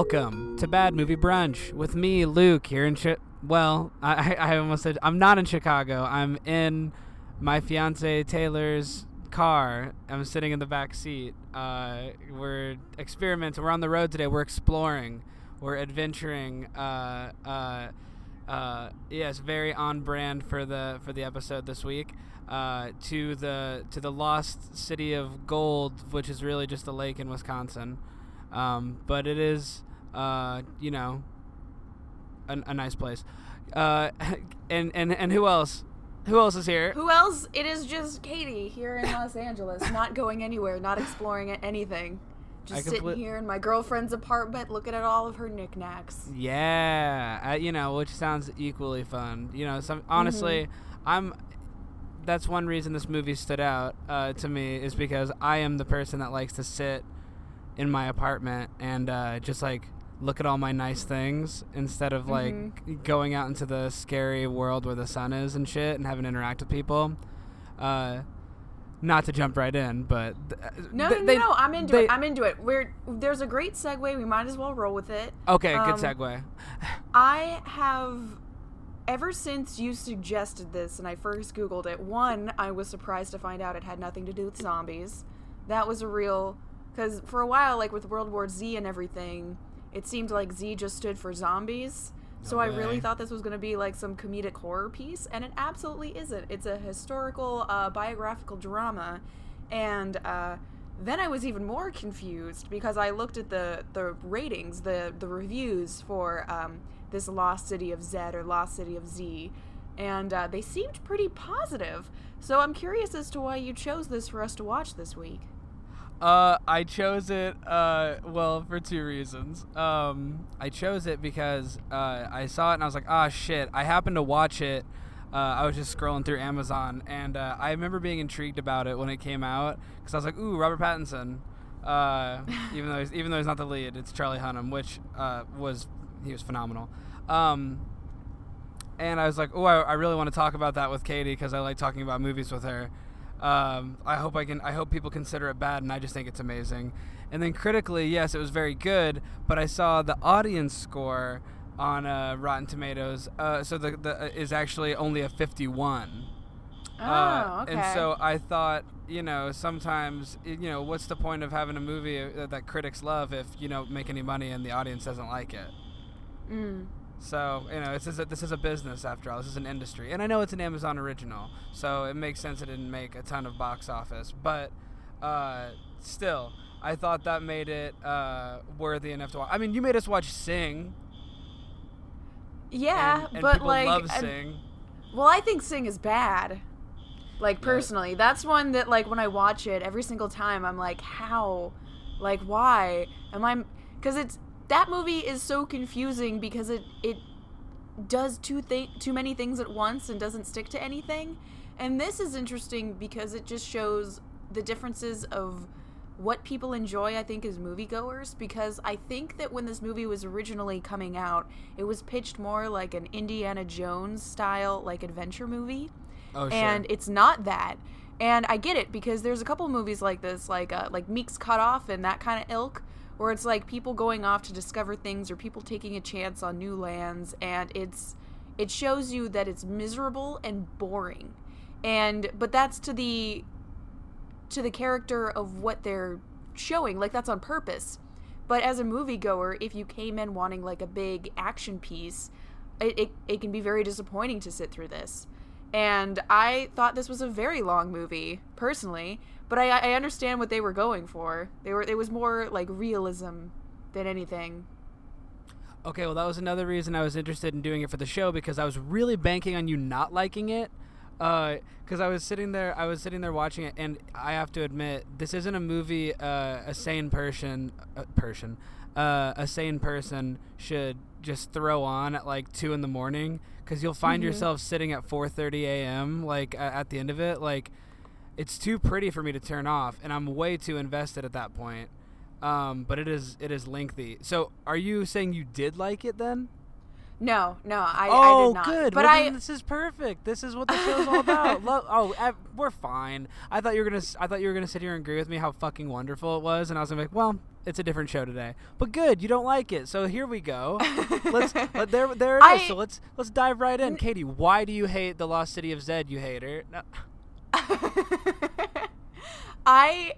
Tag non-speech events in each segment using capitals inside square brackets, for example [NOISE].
welcome to Bad Movie Brunch with me, Luke, here in Chi- well, I, I almost said I'm not in Chicago. I'm in my fiance Taylor's car. I'm sitting in the back seat. Uh, we're experimenting. We're on the road today. We're exploring. We're adventuring. Uh, uh, uh, yes, very on brand for the for the episode this week. Uh, to the to the lost city of gold, which is really just a lake in Wisconsin. Um, but it is, uh, you know, a, a nice place. Uh, [LAUGHS] and and and who else? Who else is here? Who else? It is just Katie here in Los [LAUGHS] Angeles, not going anywhere, not exploring anything. Just I sitting here in my girlfriend's apartment, looking at all of her knickknacks. Yeah, uh, you know, which sounds equally fun. You know, some honestly, I'm. That's one reason this movie stood out uh, to me is because I am the person that likes to sit in my apartment and uh, just like look at all my nice things instead of like going out into the scary world where the sun is and shit and having to interact with people. Uh, not to jump right in, but th- No, th- no, they- no, I'm into they- it. I'm into it. We're there's a great segue. We might as well roll with it. okay, um, good segue. I have ever since you suggested this and I first googled it. One, I was surprised to find out it had nothing to do with zombies. That was a real cuz for a while like with World War Z and everything, it seemed like Z just stood for zombies. So I really thought this was going to be like some comedic horror piece and it absolutely isn't. It's a historical uh, biographical drama and uh then I was even more confused because I looked at the the ratings, the the reviews for um, this Lost City of Z or Lost City of Z, and uh, they seemed pretty positive. So I'm curious as to why you chose this for us to watch this week. Uh, I chose it. Uh, well, for two reasons. Um, I chose it because uh, I saw it and I was like, ah, shit. I happened to watch it. Uh, I was just scrolling through Amazon and uh, I remember being intrigued about it when it came out because I was like, ooh, Robert Pattinson. Uh, even though he's, even though he's not the lead, it's Charlie Hunnam, which uh, was he was phenomenal. Um, and I was like, oh, I, I really want to talk about that with Katie because I like talking about movies with her. Um, I hope I can. I hope people consider it bad, and I just think it's amazing. And then critically, yes, it was very good. But I saw the audience score on uh, Rotten Tomatoes. Uh, so the, the uh, is actually only a 51. Oh, Uh, okay. And so I thought, you know, sometimes, you know, what's the point of having a movie uh, that critics love if you don't make any money and the audience doesn't like it? Mm. So you know, this is a, this is a business after all. This is an industry, and I know it's an Amazon original, so it makes sense it didn't make a ton of box office. But uh, still, I thought that made it uh, worthy enough to watch. I mean, you made us watch Sing. Yeah, and, and but like, love I'm- well, I think Sing is bad. Like personally, that's one that like when I watch it every single time, I'm like, how, like why am I? Because it's that movie is so confusing because it it does two thi- too many things at once and doesn't stick to anything. And this is interesting because it just shows the differences of what people enjoy, I think, as moviegoers. Because I think that when this movie was originally coming out, it was pitched more like an Indiana Jones style, like adventure movie Oh sure. and it's not that. And I get it because there's a couple movies like this, like uh, like Meek's Cutoff and that kind of ilk, where it's like people going off to discover things or people taking a chance on new lands, and it's it shows you that it's miserable and boring, and but that's to the to the character of what they're showing, like that's on purpose. But as a moviegoer, if you came in wanting like a big action piece, it, it, it can be very disappointing to sit through this. And I thought this was a very long movie, personally, but I, I understand what they were going for. They were it was more like realism than anything. Okay, well, that was another reason I was interested in doing it for the show because I was really banking on you not liking it. Because I was sitting there, I was sitting there watching it, and I have to admit, this isn't a movie uh, a sane person, uh, person, uh, a sane person should just throw on at like two in the morning. Because you'll find yourself sitting at 4:30 a.m. like at the end of it, like it's too pretty for me to turn off, and I'm way too invested at that point. Um, but it is it is lengthy. So, are you saying you did like it then? No, no, I, oh, I did not. good. But well, I this is perfect. This is what the show's all about. [LAUGHS] Lo- oh, we're fine. I thought you were gonna. I thought you were gonna sit here and agree with me how fucking wonderful it was, and I was gonna be like, well, it's a different show today. But good, you don't like it, so here we go. [LAUGHS] let's. Let, there, there it is. I- so let's let's dive right in. Katie, why do you hate the Lost City of Zed? You hate her. No. [LAUGHS] I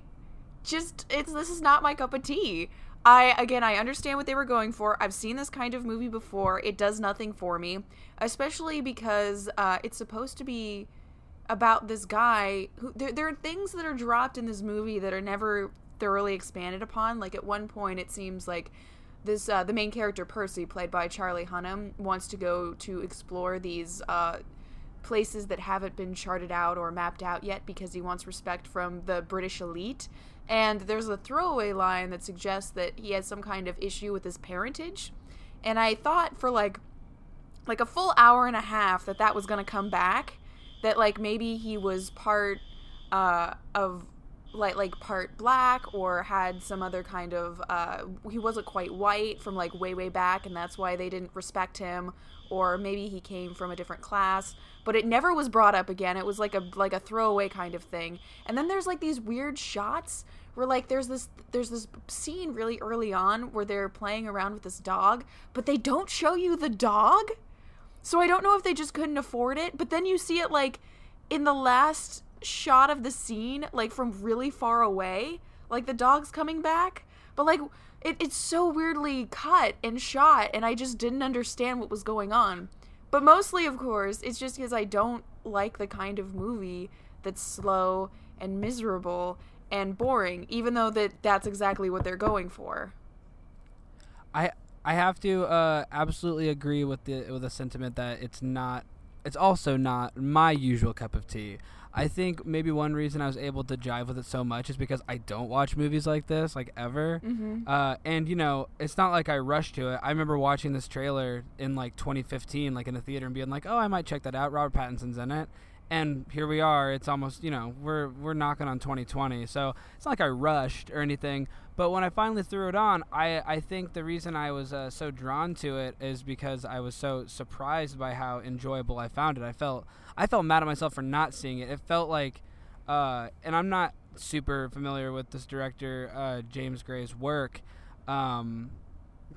just it's this is not my cup of tea. I again I understand what they were going for. I've seen this kind of movie before. It does nothing for me, especially because uh, it's supposed to be about this guy who there, there are things that are dropped in this movie that are never thoroughly expanded upon. Like at one point it seems like this uh, the main character Percy played by Charlie Hunnam wants to go to explore these uh, places that haven't been charted out or mapped out yet because he wants respect from the British elite. And there's a throwaway line that suggests that he has some kind of issue with his parentage. And I thought for like like a full hour and a half that that was going to come back that like maybe he was part uh of like like part black or had some other kind of uh he wasn't quite white from like way way back and that's why they didn't respect him or maybe he came from a different class. But it never was brought up again. It was like a like a throwaway kind of thing. And then there's like these weird shots where like there's this there's this scene really early on where they're playing around with this dog but they don't show you the dog. So I don't know if they just couldn't afford it, but then you see it like in the last shot of the scene, like from really far away, like the dog's coming back. But like it, it's so weirdly cut and shot, and I just didn't understand what was going on. But mostly, of course, it's just because I don't like the kind of movie that's slow and miserable and boring, even though that that's exactly what they're going for. I I have to uh, absolutely agree with the with the sentiment that it's not. It's also not my usual cup of tea. I think maybe one reason I was able to jive with it so much is because I don't watch movies like this, like ever. Mm-hmm. Uh, and you know, it's not like I rushed to it. I remember watching this trailer in like 2015, like in a theater, and being like, "Oh, I might check that out." Robert Pattinson's in it, and here we are. It's almost, you know, we're we're knocking on 2020, so it's not like I rushed or anything. But when I finally threw it on, I I think the reason I was uh, so drawn to it is because I was so surprised by how enjoyable I found it. I felt I felt mad at myself for not seeing it. It felt like, uh, and I'm not super familiar with this director uh, James Gray's work. Um,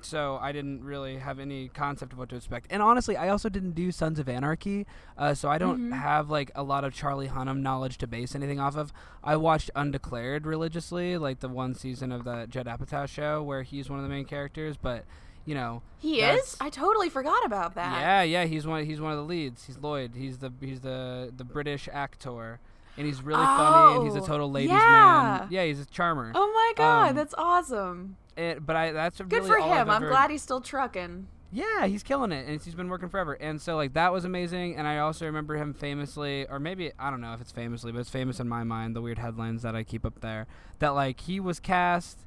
so I didn't really have any concept of what to expect. And honestly, I also didn't do Sons of Anarchy, uh, so I don't Mhm. have like a lot of Charlie Hunnam knowledge to base anything off of. I watched Undeclared religiously, like the one season of the Judd Apatow show where he's one of the main characters, but you know, He is? I totally forgot about that. yeah, yeah, he's one. He's one of the leads. He's Lloyd. He's the he's the the British actor, and he's really funny. And he's a Oh, total ladies' yeah. man. Yeah, he's a charmer. Oh my god, Um, that's awesome. It, but I that's Good really for him. I'm glad he's still trucking. Yeah, he's killing it, and he's been working forever. And so, like, that was amazing. And I also remember him famously, or maybe I don't know if it's famously, but it's famous in my mind. The weird headlines that I keep up there that like he was cast.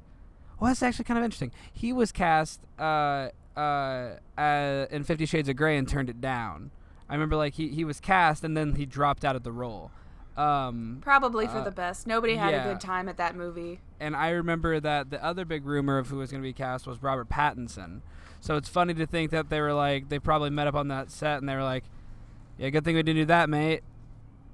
Well, that's actually kind of interesting. He was cast uh, uh, uh, in Fifty Shades of Grey and turned it down. I remember like he he was cast and then he dropped out of the role. Um, Probably for Uh, the best. Nobody had yeah. a good time at that movie. and I remember that the other big rumor of who was going to be cast was Robert Pattinson. So it's funny to think that they were like they probably met up on that set and they were like, "Yeah, good thing we didn't do that, mate."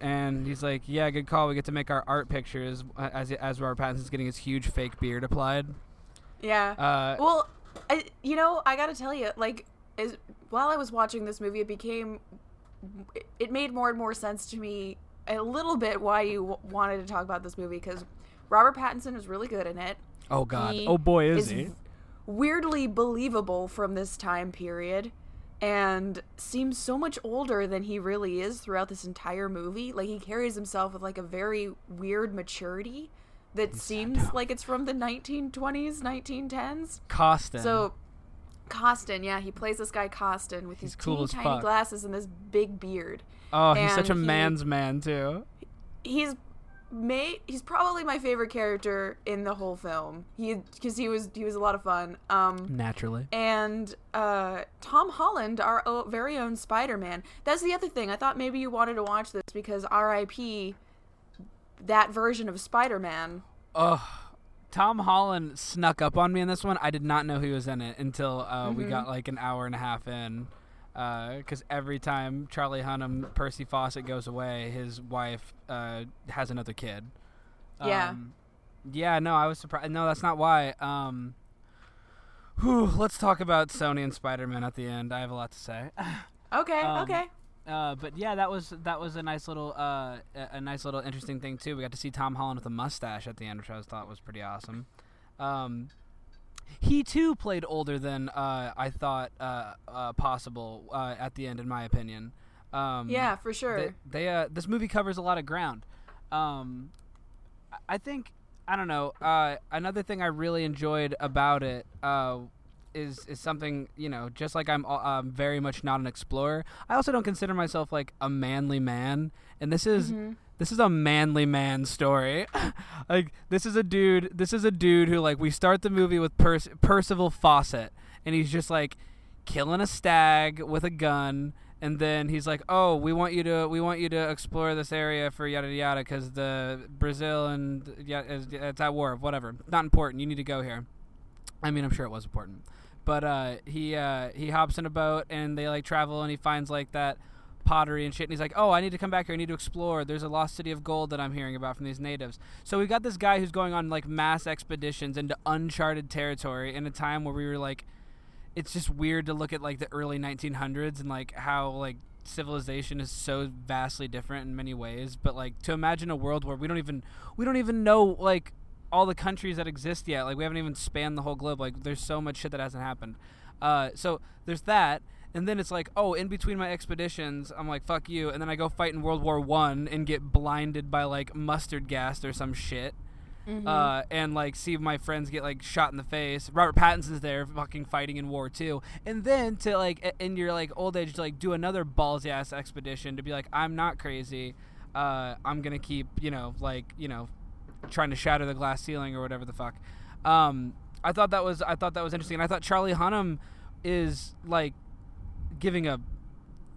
And he's like, "Yeah, good call. We get to make our art pictures as as Robert Pattinson's getting his huge fake beard applied." Yeah. Uh, well, I, you know, I gotta tell you, like, is while I was watching this movie, it became, it made more and more sense to me a little bit why you w- wanted to talk about this movie because Robert Pattinson is really good in it. oh God! He oh boy, is, is he? weirdly believable from this time period and seems so much older than he really is throughout this entire movie. Like he carries himself with like a very weird maturity that seems like it's from the 1920s, 1910s. Costin. So Costin, yeah, he plays this guy Costin with He's his cool teeny tiny fuck. glasses and this big beard. oh, he's such a he- man's man too. He's may he's probably my favorite character in the whole film. He because he was he was a lot of fun. Um Naturally. and uh, Tom Holland, our o- very own Spider Man. That's the other thing. I thought maybe you wanted to watch this because R.I.P. that version of Spider Man. Ugh. Tom Holland snuck up on me in this one. I did not know he was in it until uh, we Mhm. got like an hour and a half in. because every time Charlie Hunnam, Percy Fawcett goes away, his wife uh, has another kid. Yeah. Um, yeah. No, I was surprised. No, that's not why. Um, whew, let's talk about Sony and Spider-Man at the end. I have a lot to say. Okay, Um, okay. Uh, but yeah, that was that was a nice little uh, a, nice little interesting thing too. We got to see Tom Holland with a mustache at the end, which I was, thought was pretty awesome. Um, he too played older than uh, I thought uh, uh, possible uh, at the end, in my opinion. Um, Yeah, for sure. They, they uh, this movie covers a lot of ground. Um, I- I think I don't know. Uh, another thing I really enjoyed about it uh, is is something you know. Just like I'm uh, um, very much not an explorer. I also don't consider myself like a manly man, and this is. Mhm. This is a manly man story. [LAUGHS] like this is a dude. This is a dude who like we start the movie with Perc- Percival Fawcett, and he's just like killing a stag with a gun, and then he's like, "Oh, we want you to we want you to explore this area for yada yada because the Brazil and yeah, it's at war. Whatever, not important. You need to go here." I mean, I'm sure it was important, but uh, he uh, he hops in a boat and they like travel and he finds like that pottery and shit and he's like oh i need to come back here. I need to explore. There's a lost city of gold that i'm hearing about from these natives. So we got this guy who's going on like mass expeditions into uncharted territory in a time where we were like it's just weird to look at like the early 1900s and like how like civilization is so vastly different in many ways. But like to imagine a world where we don't even we don't even know like all the countries that exist yet like we haven't even spanned the whole globe like there's so much shit that hasn't happened uh, so there's that and then it's like oh in between my expeditions i'm like fuck you and then i go fight in world war one and get blinded by like mustard gas or some shit Mhm. uh, and like see my friends get like shot in the face. Robert Pattinson's there, fucking fighting in war too. And then to like in your like old age to like do another ballsy ass expedition to be like, I'm not crazy. Uh, I'm gonna keep you know like you know trying to shatter the glass ceiling or whatever the fuck. Um, I thought that was I thought that was interesting. And I thought Charlie Hunnam is like giving a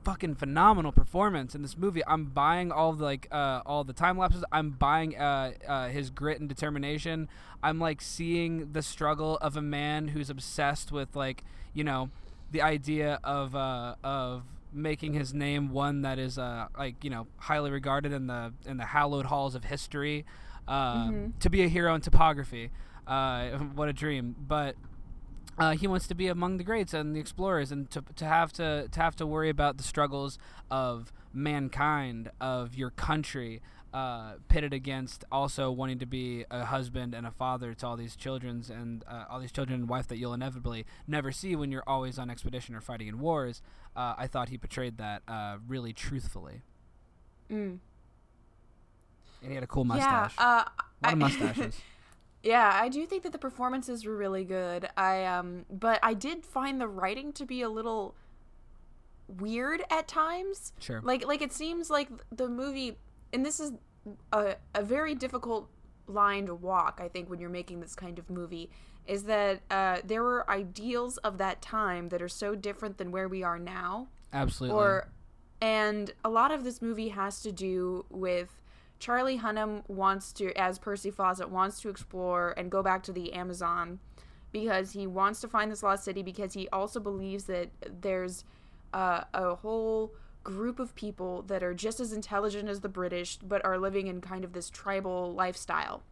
fucking phenomenal performance in this movie. I'm buying all the like uh, all the time lapses. I'm buying uh, uh, his grit and determination. I'm like seeing the struggle of a man who's obsessed with like you know the idea of uh, of making his name one that is uh, like you know highly regarded in the in the hallowed halls of history. Uh, Mhm. To be a hero in topography, uh, what a dream! But uh, he wants to be among the greats and the explorers, and to, to have to to have to worry about the struggles of mankind, of your country, uh, pitted against also wanting to be a husband and a father to all these children's and uh, all these children and wife that you'll inevitably never see when you're always on expedition or fighting in wars. Uh, I thought he portrayed that uh, really truthfully, Mm. And he had a cool mustache. Yeah, uh, a lot of mustaches. [LAUGHS] Yeah, I do think that the performances were really good. I um but I did find the writing to be a little weird at times. sure. Like like it seems like the movie and this is a a very difficult line to walk, I think when you're making this kind of movie is that uh, there were ideals of that time that are so different than where we are now Absolutely. or and a lot of this movie has to do with Charlie Hunnam wants to as Percy Fawcett wants to explore and go back to the Amazon because he wants to find this lost city because he also believes that there's uh, a whole group of people that are just as intelligent as the British but are living in kind of this tribal lifestyle.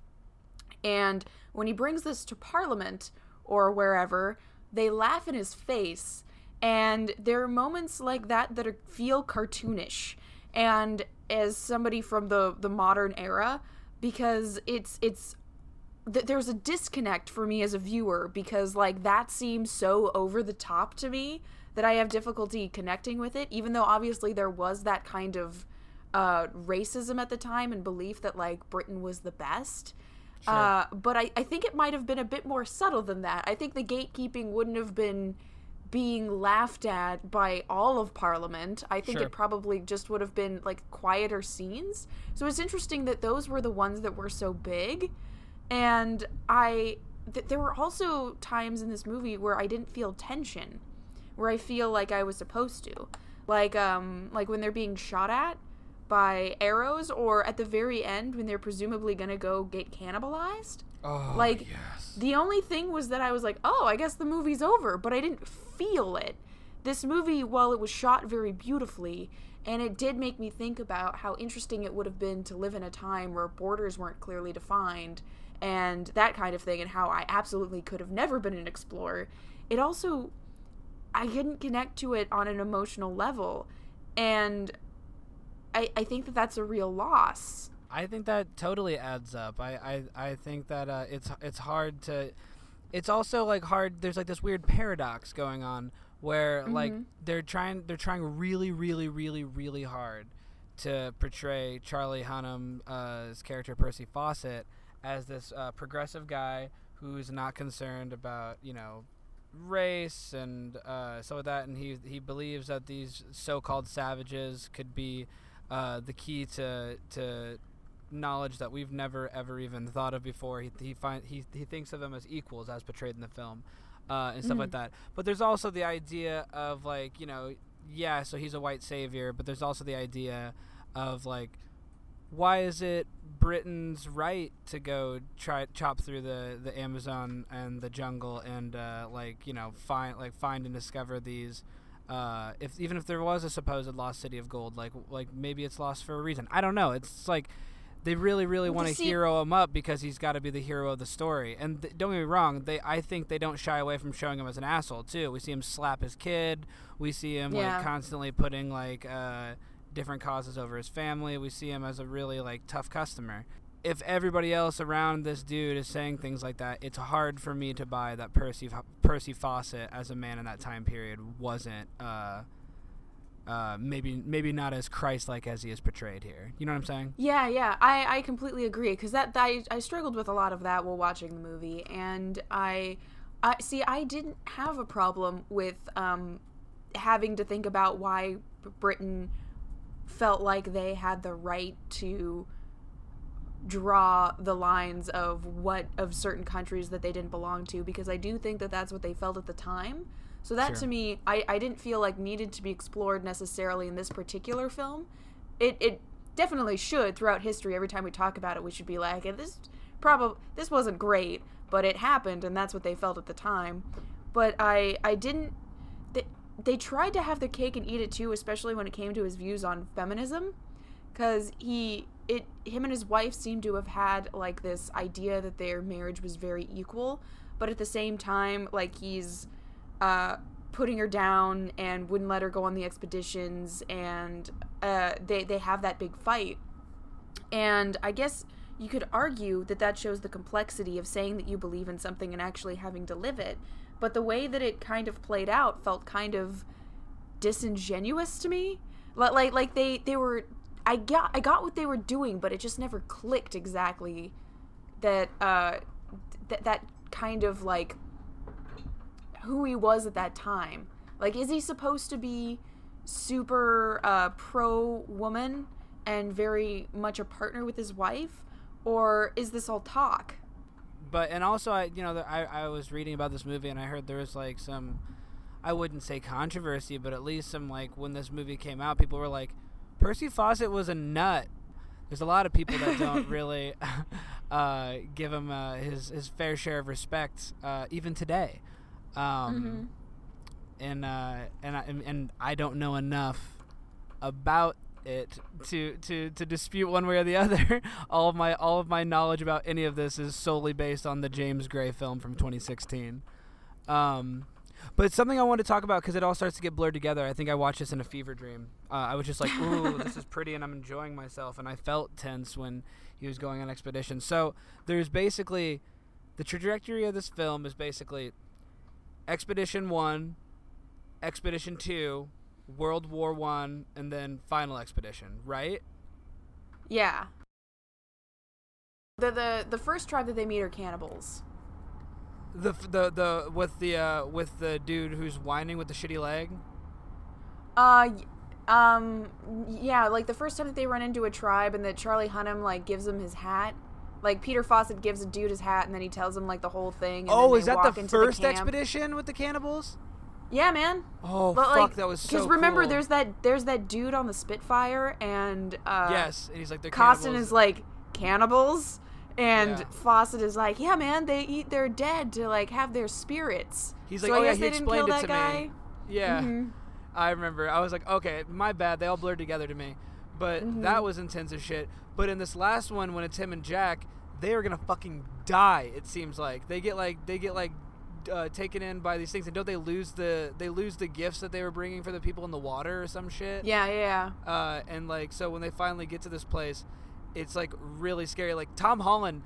And when he brings this to Parliament or wherever, they laugh in his face. And there are moments like that that are, feel cartoonish. And as somebody from the, the modern era, because it's it's th- there's a disconnect for me as a viewer because like that seems so over the top to me that I have difficulty connecting with it. Even though obviously there was that kind of uh, racism at the time and belief that like Britain was the best. Sure. Uh, but I, I think it might have been a bit more subtle than that. I think the gatekeeping wouldn't have been being laughed at by all of Parliament. I think Sure. it probably just would have been like quieter scenes. So it's interesting that those were the ones that were so big. And I, th- there were also times in this movie where I didn't feel tension, where I feel like I was supposed to, like um, like when they're being shot at by arrows, or at the very end when they're presumably gonna go get cannibalized. oh, like, yes. The only thing was that I was like, oh, I guess the movie's over, but I didn't feel it. this movie, while it was shot very beautifully, and it did make me think about how interesting it would have been to live in a time where borders weren't clearly defined and that kind of thing, and how I absolutely could have never been an explorer. It also, I couldn't connect to it on an emotional level. And I, I think that that's a real loss. I think that totally adds up. I, I, I think that uh, it's it's hard to. It's also like hard. There's like this weird paradox going on where mm-hmm. like they're trying they're trying really really really really hard to portray Charlie Hunnam's uh, character Percy Fawcett as this uh, progressive guy who's not concerned about you know race and uh, so that, and he he believes that these so-called savages could be uh, the key to to knowledge that we've never ever even thought of before. He he find he he thinks of them as equals, as portrayed in the film, uh, and stuff mm like that. But there's also the idea of like you know, yeah, so he's a white savior, but there's also the idea of like why is it Britain's right to go try chop through the, the Amazon and the jungle and uh, like you know find like find and discover these uh, if even if there was a supposed lost city of gold like like maybe it's lost for a reason I don't know it's like they really really want to hero him up because he's got to be the hero of the story and th- don't get me wrong they I think they don't shy away from showing him as an asshole too we see him slap his kid we see him yeah. like constantly putting like uh, different causes over his family. We see him as a really like tough customer. If everybody else around this dude is saying things like that, it's hard for me to buy that Percy Percy Fawcett as a man in that time period wasn't uh, uh, maybe maybe not as Christ-like as he is portrayed here. You know what I'm saying? Yeah, yeah, I, I completely agree because that I, I struggled with a lot of that while watching the movie, and I, I see I didn't have a problem with um, having to think about why Britain felt like they had the right to draw the lines of what of certain countries that they didn't belong to because I do think that that's what they felt at the time. So that sure. to me, I, I didn't feel like needed to be explored necessarily in this particular film. It it definitely should throughout history. Every time we talk about it, we should be like, this probably this wasn't great, but it happened, and that's what they felt at the time. But I I didn't they they tried to have their cake and eat it too, especially when it came to his views on feminism, because he it him and his wife seem to have had like this idea that their marriage was very equal, but at the same time, like he's uh, putting her down and wouldn't let her go on the expeditions, and uh, they they have that big fight, and I guess you could argue that that shows the complexity of saying that you believe in something and actually having to live it but the way that it kind of played out felt kind of disingenuous to me. Like like they they were I got I got what they were doing, but it just never clicked exactly that uh that that kind of like who he was at that time. Like is he supposed to be super uh pro woman and very much a partner with his wife or is this all talk? but and also I you know I I was reading about this movie and I heard there was like some I wouldn't say controversy, but at least some like when this movie came out, people were like, Percy Fawcett was a nut. There's a lot of people that don't [LAUGHS] really [LAUGHS] uh, give him uh, his his fair share of respect, uh, even today. Um, mm-hmm. And uh, and I, and I don't know enough about it to to to dispute one way or the other. [LAUGHS] all of my all of my knowledge about any of this is solely based on the James Gray film from 2016. Um, but it's something I want to talk about because it all starts to get blurred together. I think I watched this in a fever dream. Uh, I was just like, [LAUGHS] "Ooh, this is pretty," and I'm enjoying myself, and I felt tense when he was going on expedition. So there's basically the trajectory of this film is basically Expedition One, Expedition Two, World War One, and then Final Expedition, right? Yeah. The the the first tribe that they meet are cannibals. The the the with the uh with the dude who's whining with the shitty leg. Uh, um, yeah, like the first time that they run into a tribe and that Charlie Hunnam like gives him his hat. Like Peter Fawcett gives a dude his hat and then he tells him like the whole thing. oh, is that the first the expedition with the cannibals? Yeah, man. Oh but, like, fuck, that was so. Because remember, cool. there's that there's that dude on the Spitfire, and uh, yes, and he's like, the Costin is like cannibals, and yeah. Fawcett is like, yeah, man, they eat their dead to like have their spirits. He's like, so oh yeah, he explained it to guy. me. Yeah. Mhm. I remember. I was like, okay, my bad. They all blurred together to me. But Mhm. that was intense as shit. But in this last one, when it's him and Jack, they are gonna fucking die. It seems like they get like they get like uh, taken in by these things, and don't they lose the they lose the gifts that they were bringing for the people in the water or some shit? Yeah, yeah, yeah. Uh, and like so when they finally get to this place, it's like really scary. Like Tom Holland,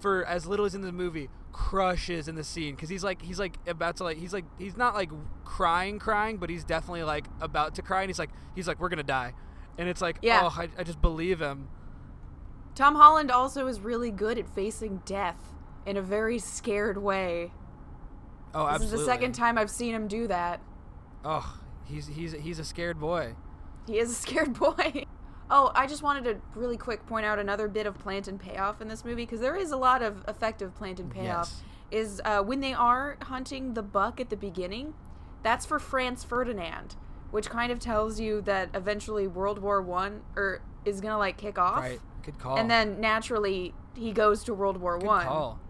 for as little as in the movie, crushes in the scene because he's like he's like about to like he's like he's not like crying crying, but he's definitely like about to cry, and he's like he's like we're gonna die, and it's like Yeah. oh I, I just believe him. Tom Holland also is really good at facing death in a very scared way. Oh, absolutely. This is the second time I've seen him do that. Oh, he's he's he's a scared boy. He is a scared [LAUGHS] boy. Oh, I just wanted to really quick point out another bit of plant and payoff in this movie because there is a lot of effective plant and payoff. Is uh, when they are hunting the buck at the beginning, that's for Franz Ferdinand, which kind of tells you that eventually World War One or is gonna like kick off, Right. Good call. and then naturally he goes to World War Good One. call.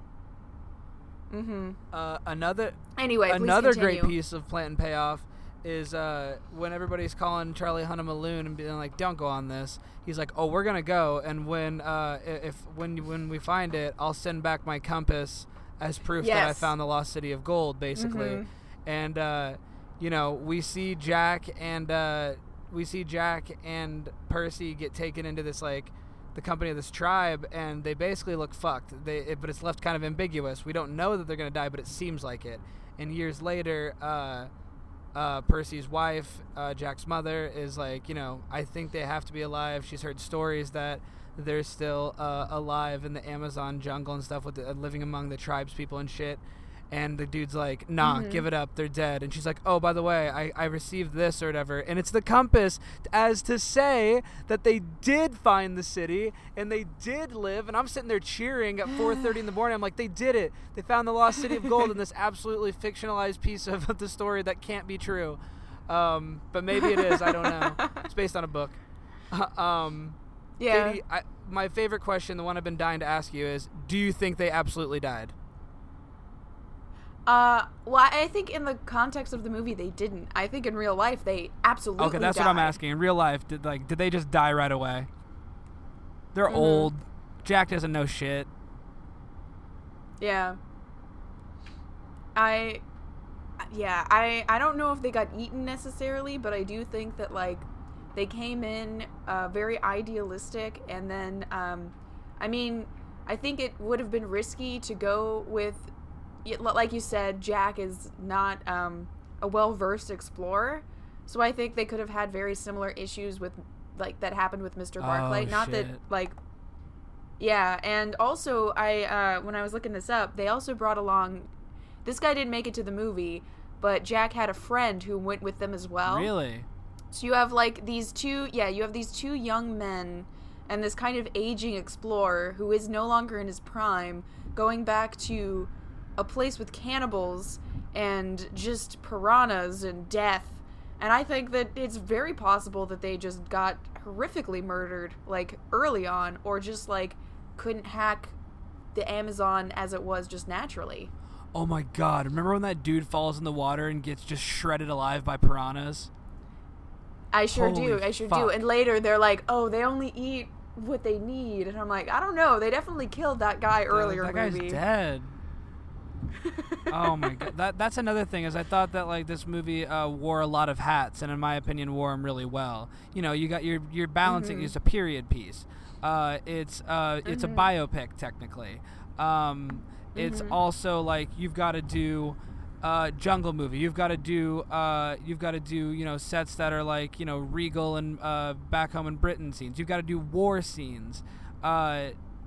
Mm-hmm. Uh, another Anyway, another great piece of plant and payoff is uh, when everybody's calling Charlie Hunnam a loon and being like, "Don't go on this." He's like, "Oh, we're gonna go, and when uh, if when when we find it, I'll send back my compass as proof that I found the lost city of gold, basically." Mhm. And uh, you know, we see Jack and uh, we see Jack and Percy get taken into this like the company of this tribe, and they basically look fucked. They, it, but it's left kind of ambiguous. We don't know that they're gonna die, but it seems like it. And years later, uh, Percy's wife, uh, Jack's mother, is like, you know, I think they have to be alive. She's heard stories that they're still uh, alive in the Amazon jungle and stuff, with the, living among the tribes people and shit. And the dude's like, nah, Mhm. give it up. They're dead. And she's like, oh, by the way, I, I received this or whatever. And it's the compass as to say that they did find the city and they did live. And I'm sitting there cheering at 4.30 in the morning. I'm like, they did it. They found the lost city of gold in this absolutely fictionalized piece of the story that can't be true. Um, but maybe it is. I don't know. It's based on a book. [LAUGHS] um, Yeah. Katie, I, my favorite question, the one I've been dying to ask you is, do you think they absolutely died? Uh, well, I think in the context of the movie, they didn't. I think in real life, they absolutely. Okay, that's what I'm asking. In real life, did like did they just die right away? They're Mhm. old. Jack doesn't know shit. Yeah. I yeah, I I don't know if they got eaten necessarily, but I do think that like they came in uh, very idealistic and then um I mean, I think it would have been risky to go with like you said, Jack is not um a well-versed explorer. So I think they could have had very similar issues with like that happened with Mr. Barclay. Oh, not that like yeah, and also I uh, when I was looking this up, they also brought along. This guy didn't make it to the movie, but Jack had a friend who went with them as well. Really? So you have like these two, yeah, you have these two young men and this kind of aging explorer who is no longer in his prime, going back to a place with cannibals and just piranhas and death. And I think that it's very possible that they just got horrifically murdered, like early on, or just like couldn't hack the Amazon as it was just naturally. Oh my god! Remember when that dude falls in the water and gets just shredded alive by piranhas? I sure do. I sure do. And later they're like, "Oh, they only eat what they need," and I'm like, "I don't know. They definitely killed that guy earlier that movie." guy's dead. Oh my god, that that's another thing is I thought that like this movie uh, wore a lot of hats, and in my opinion, wore them really well. You know, you got your your balancing Mhm. is a period piece. Uh, it's uh, it's a Mhm. biopic technically. Um, it's Mhm. also like you've got to do uh, jungle movie. You've got to do uh, you've got to do you know sets that are like you know regal and uh, back home in Britain scenes. You've got to do war scenes.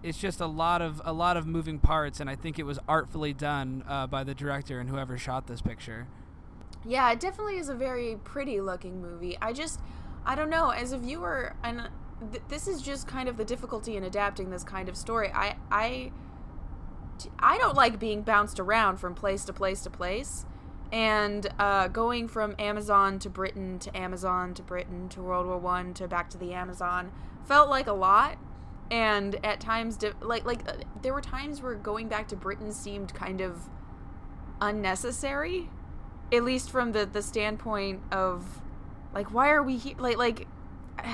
It's just a lot of a lot of moving parts, and I think it was artfully done uh, by the director and whoever shot this picture. Yeah, it definitely is a very pretty looking movie. I just, I don't know, as a viewer, and th- this is just kind of the difficulty in adapting this kind of story. I, I, I don't like being bounced around from place to place to place. And uh, going from Amazon to Britain to Amazon to Britain to World War One to back to the Amazon felt like a lot. And at times, like like uh, there were times where going back to Britain seemed kind of unnecessary at least from the the standpoint of like why are we here like like [SIGHS]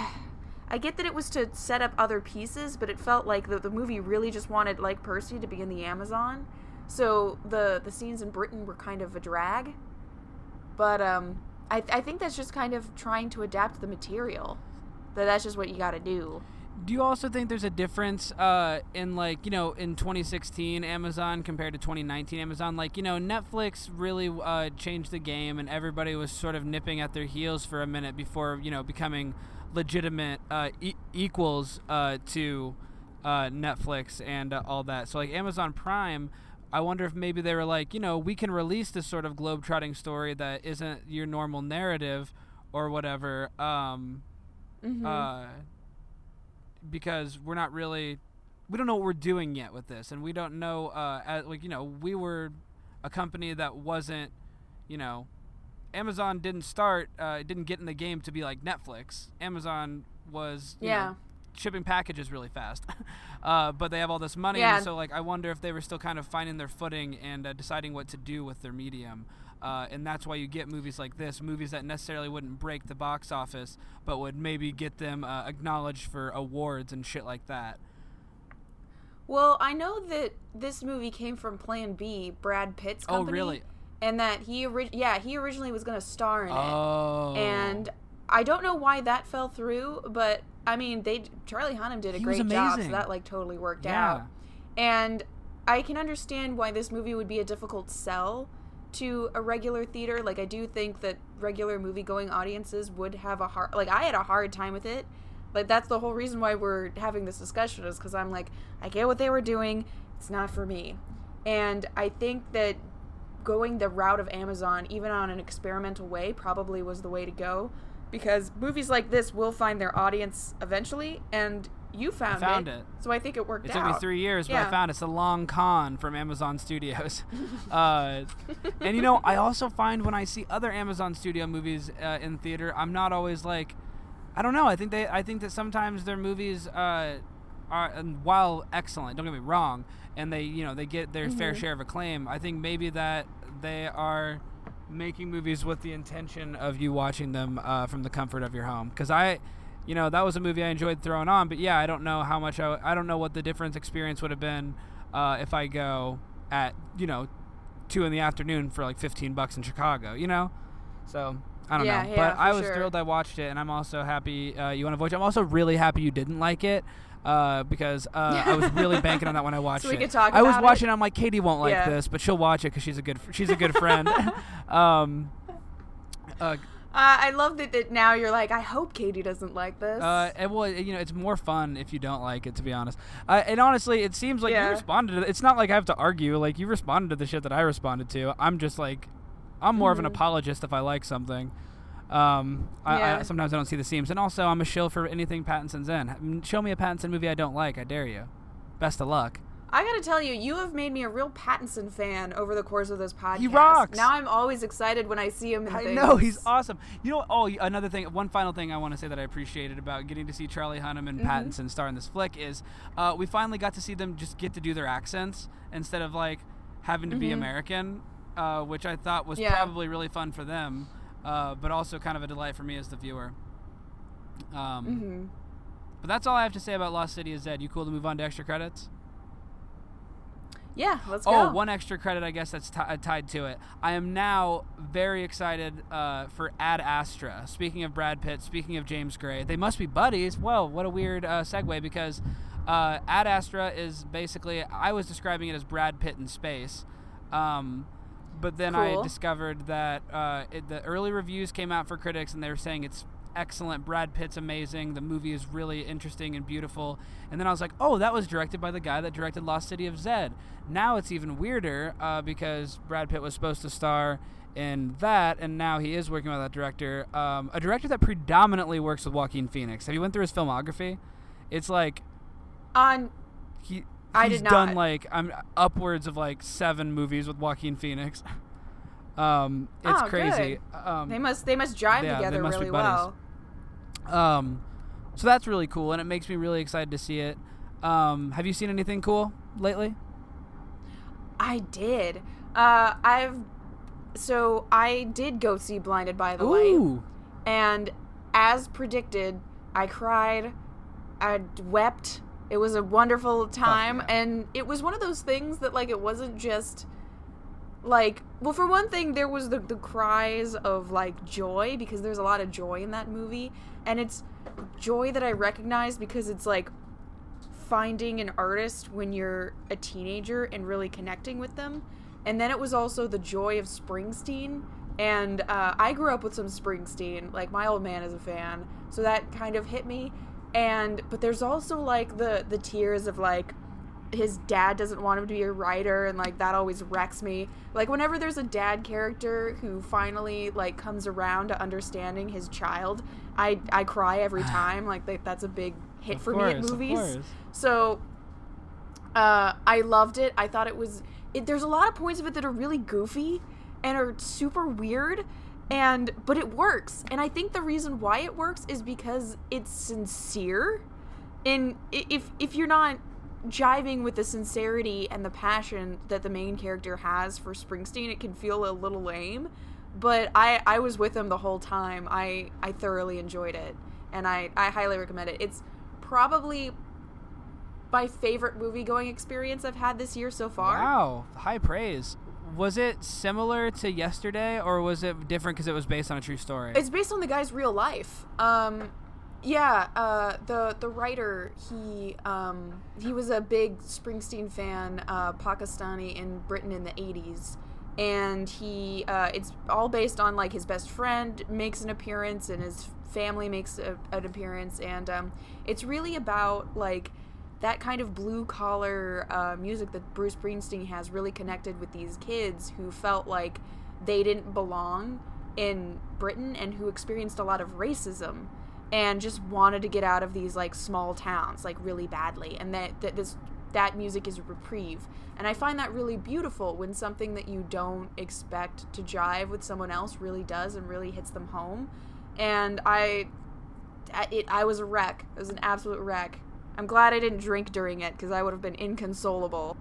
I get that it was to set up other pieces, but it felt like the, the movie really just wanted like Percy to be in the Amazon. So the the scenes in Britain were kind of a drag. But um I I think that's just kind of trying to adapt the material. That that's just what you got to do. Do you also think there's a difference uh, in like you know in 2016 Amazon compared to 2019 Amazon? Like you know Netflix really uh, changed the game, and everybody was sort of nipping at their heels for a minute before you know becoming legitimate uh, e- equals uh, to uh, Netflix and uh, all that. So like Amazon Prime. I wonder if maybe they were like, you know, we can release this sort of globe-trotting story that isn't your normal narrative or whatever. Um, Mm-hmm. Because we're not really we don't know what we're doing yet with this and we don't know uh, as, like you know we were a company that wasn't you know amazon didn't start uh, didn't get in the game to be like netflix amazon was you Yeah. know, shipping packages really fast [LAUGHS] uh, but they have all this money Yeah. and so like i wonder if they were still kind of finding their footing and uh, deciding what to do with their medium uh, and that's why you get movies like this, movies that necessarily wouldn't break the box office, but would maybe get them uh, acknowledged for awards and shit like that. Well, I know that this movie came from Plan B, Brad Pitt's Oh, company. really? And that he ori- yeah, he originally was going to star in Oh. it. And I don't know why that fell through, but I mean, they Charlie Hunnam did a He great job, so that like totally worked Yeah. out. And I can understand why this movie would be a difficult sell to a regular theater. Like I do think that regular movie going audiences would have a hard like I had a hard time with it. Like that's the whole reason why we're having this discussion is cuz I'm like I get what they were doing. It's not for me. And I think that going the route of Amazon even on an experimental way probably was the way to go because movies like this will find their audience eventually and you found, found it. So I think it worked It out. took me three years, but I Yeah. found it's a long con from Amazon Studios. [LAUGHS] uh, and you know, I also find when I see other Amazon Studio movies uh, in theater, I'm not always like, I don't know. I think they, I think that sometimes their movies uh, are, and while excellent, don't get me wrong, and they, you know, they get their fair Mhm. share of acclaim. I think maybe that they are making movies with the intention of you watching them uh, from the comfort of your home. Because I, you know, that was a movie I enjoyed throwing on. But yeah, I don't know how much I, I don't know what the difference experience would have been uh, if I go at you know two in the afternoon for like fifteen bucks in Chicago. You know, so. I don't Yeah, know, yeah, but I was sure. thrilled I watched it, and I'm also happy uh, you want to vote. I'm also really happy you didn't like it uh, because uh, I was really [LAUGHS] banking on that when I watched So we it. could talk I was about it? watching. I'm like, Katie won't like Yeah. this, but she'll watch it because she's a good she's a good friend. [LAUGHS] um, uh, Uh, I love that, that now you're like, I hope Katie doesn't like this. uh, and well, you know, it's more fun if you don't like it, to be honest. Uh, and honestly, it seems like you responded to it. It's not like I have to argue. Like, you responded to the shit that I responded to. I'm just like, I'm more of an Mhm. apologist if I like something. Um, I, I, Yeah. sometimes I don't see the seams. And also, I'm a shill for anything Pattinson's in. Show me a Pattinson movie I don't like. I dare you. Best of luck. I gotta tell you, you have made me a real Pattinson fan over the course of this podcast. He rocks. Now I'm always excited when I see him in I things. know he's awesome. You know, oh, another thing, one final thing I want to say that I appreciated about getting to see Charlie Hunnam and Mhm. Pattinson star in this flick is uh, we finally got to see them just get to do their accents instead of like having to be Mhm. American, uh, which I thought was Yeah. probably really fun for them, uh, but also kind of a delight for me as the viewer. Um, hmm But that's all I have to say about Lost City of Zed. You cool to move on to extra credits? Yeah, let's Oh, go. one extra credit, I guess that's ti- uh, tied to it. I am now very excited uh, for Ad Astra. Speaking of Brad Pitt, speaking of James Gray, they must be buddies. Well, what a weird uh, segue because uh, Ad Astra is basically I was describing it as Brad Pitt in space, um, but then I discovered that uh, it, the early reviews came out for critics and they were saying it's excellent. Brad Pitt's amazing. The movie is really interesting and beautiful. And then I was like, oh, that was directed by the guy that directed Lost City of Zed. Now it's even weirder uh, because Brad Pitt was supposed to star in that, and now he is working with that director. Um, a director that predominantly works with Joaquin Phoenix. Have you went through his filmography? It's like On he. I he's done like I'm upwards of like seven movies with Joaquin Phoenix. [LAUGHS] Um, it's Oh, crazy. Um, they must they must jive yeah, together must really well. Um, so that's really cool, and it makes me really excited to see it. Um, have you seen anything cool lately? I did. Uh, I've so I did go see Blinded by the Light, and as predicted, I cried, I wept. It was a wonderful time, yeah. and it was one of those things that like it wasn't just like well for one thing there was the, the cries of like joy because there's a lot of joy in that movie. And it's joy that i recognize because it's like finding an artist when you're a teenager and really connecting with them. And then it was also the joy of springsteen. And uh, i grew up with some springsteen. Like my old man is a fan. So that kind of hit me. And but there's also like the the tears of like his dad doesn't want him to be a writer and like that always wrecks me. Like whenever there's a dad character who finally like comes around to understanding his child i i cry every [SIGHS] time. Like that, that's a big hit Of for me at movies. so uh i loved it. I thought it was it, there's a lot of points of it that are really goofy and are super weird and but it works. And i think the reason why it works is because it's sincere. And if if you're not jiving with the sincerity and the passion that the main character has for Springsteen, it can feel a little lame. But I I was with him the whole time. I I thoroughly enjoyed it, and I I highly recommend it. It's probably my favorite movie going experience I've had this year so far. Wow, high praise. Was it similar to yesterday, or was it different because it was based on a true story? It's based on the guy's real life. Um, yeah, uh, the the writer he um, he was a big Springsteen fan, uh, Pakistani in Britain in the '80s, and he uh, it's all based on like his best friend makes an appearance and his family makes a, an appearance, and um, it's really about like that kind of blue collar uh, music that Bruce Springsteen has really connected with these kids who felt like they didn't belong in Britain and who experienced a lot of racism and just wanted to get out of these like small towns like really badly and that, that this that music is a reprieve. And i find that really beautiful when something that you don't expect to jive with someone else really does and really hits them home. And i it, I was a wreck. It was an absolute wreck. I'm glad i didn't drink during it because i would have been inconsolable.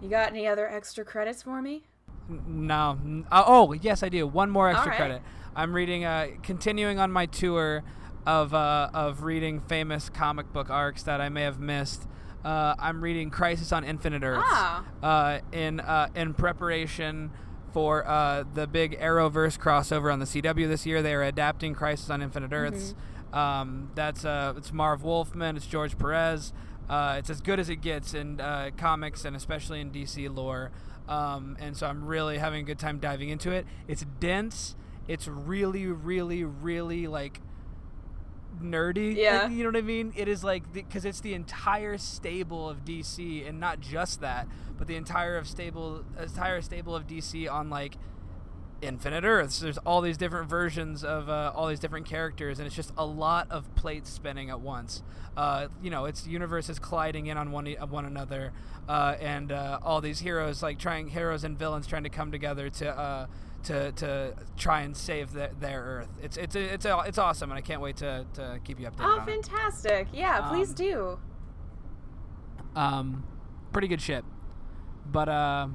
You got any other extra credits for me No. Uh, oh, yes, I do. One more extra right. credit. I'm reading, uh, continuing on my tour of uh, of reading famous comic book arcs that I may have missed. Uh, I'm reading Crisis on Infinite Earths Ah. uh, in uh, in preparation for uh, the big Arrowverse crossover on the CW this year. They are adapting Crisis on Infinite Earths. Um, that's uh, it's Marv Wolfman, it's George Perez. Uh, it's as good as it gets in uh, comics and especially in DC lore. Um, and so I'm really having a good time diving into it. It's dense. It's really, really, really like nerdy. Yeah. Like, you know what I mean? It is like because it's the entire stable of DC, and not just that, but the entire of stable, entire stable of DC on like Infinite Earths. There's all these different versions of uh, all these different characters, and it's just a lot of plates spinning at once. Uh, you know, it's universes colliding in on one e- one another, uh, and uh, all these heroes like trying heroes and villains trying to come together to. Uh, to, to try and save their, their Earth, it's it's it's it's awesome, and I can't wait to, to keep you updated oh on it. fantastic yeah please Um, do Um, pretty good shit. But uh,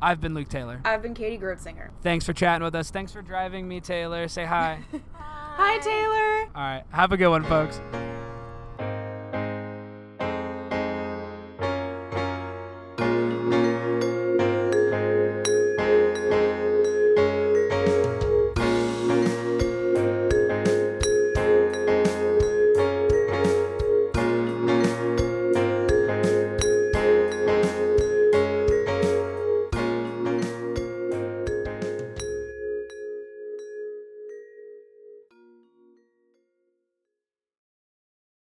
I've been Luke Taylor. i've been katie Grotzinger. Thanks for chatting with us. Thanks for driving me, Taylor. Say hi. [LAUGHS] hi taylor All right. Have a good one, folks.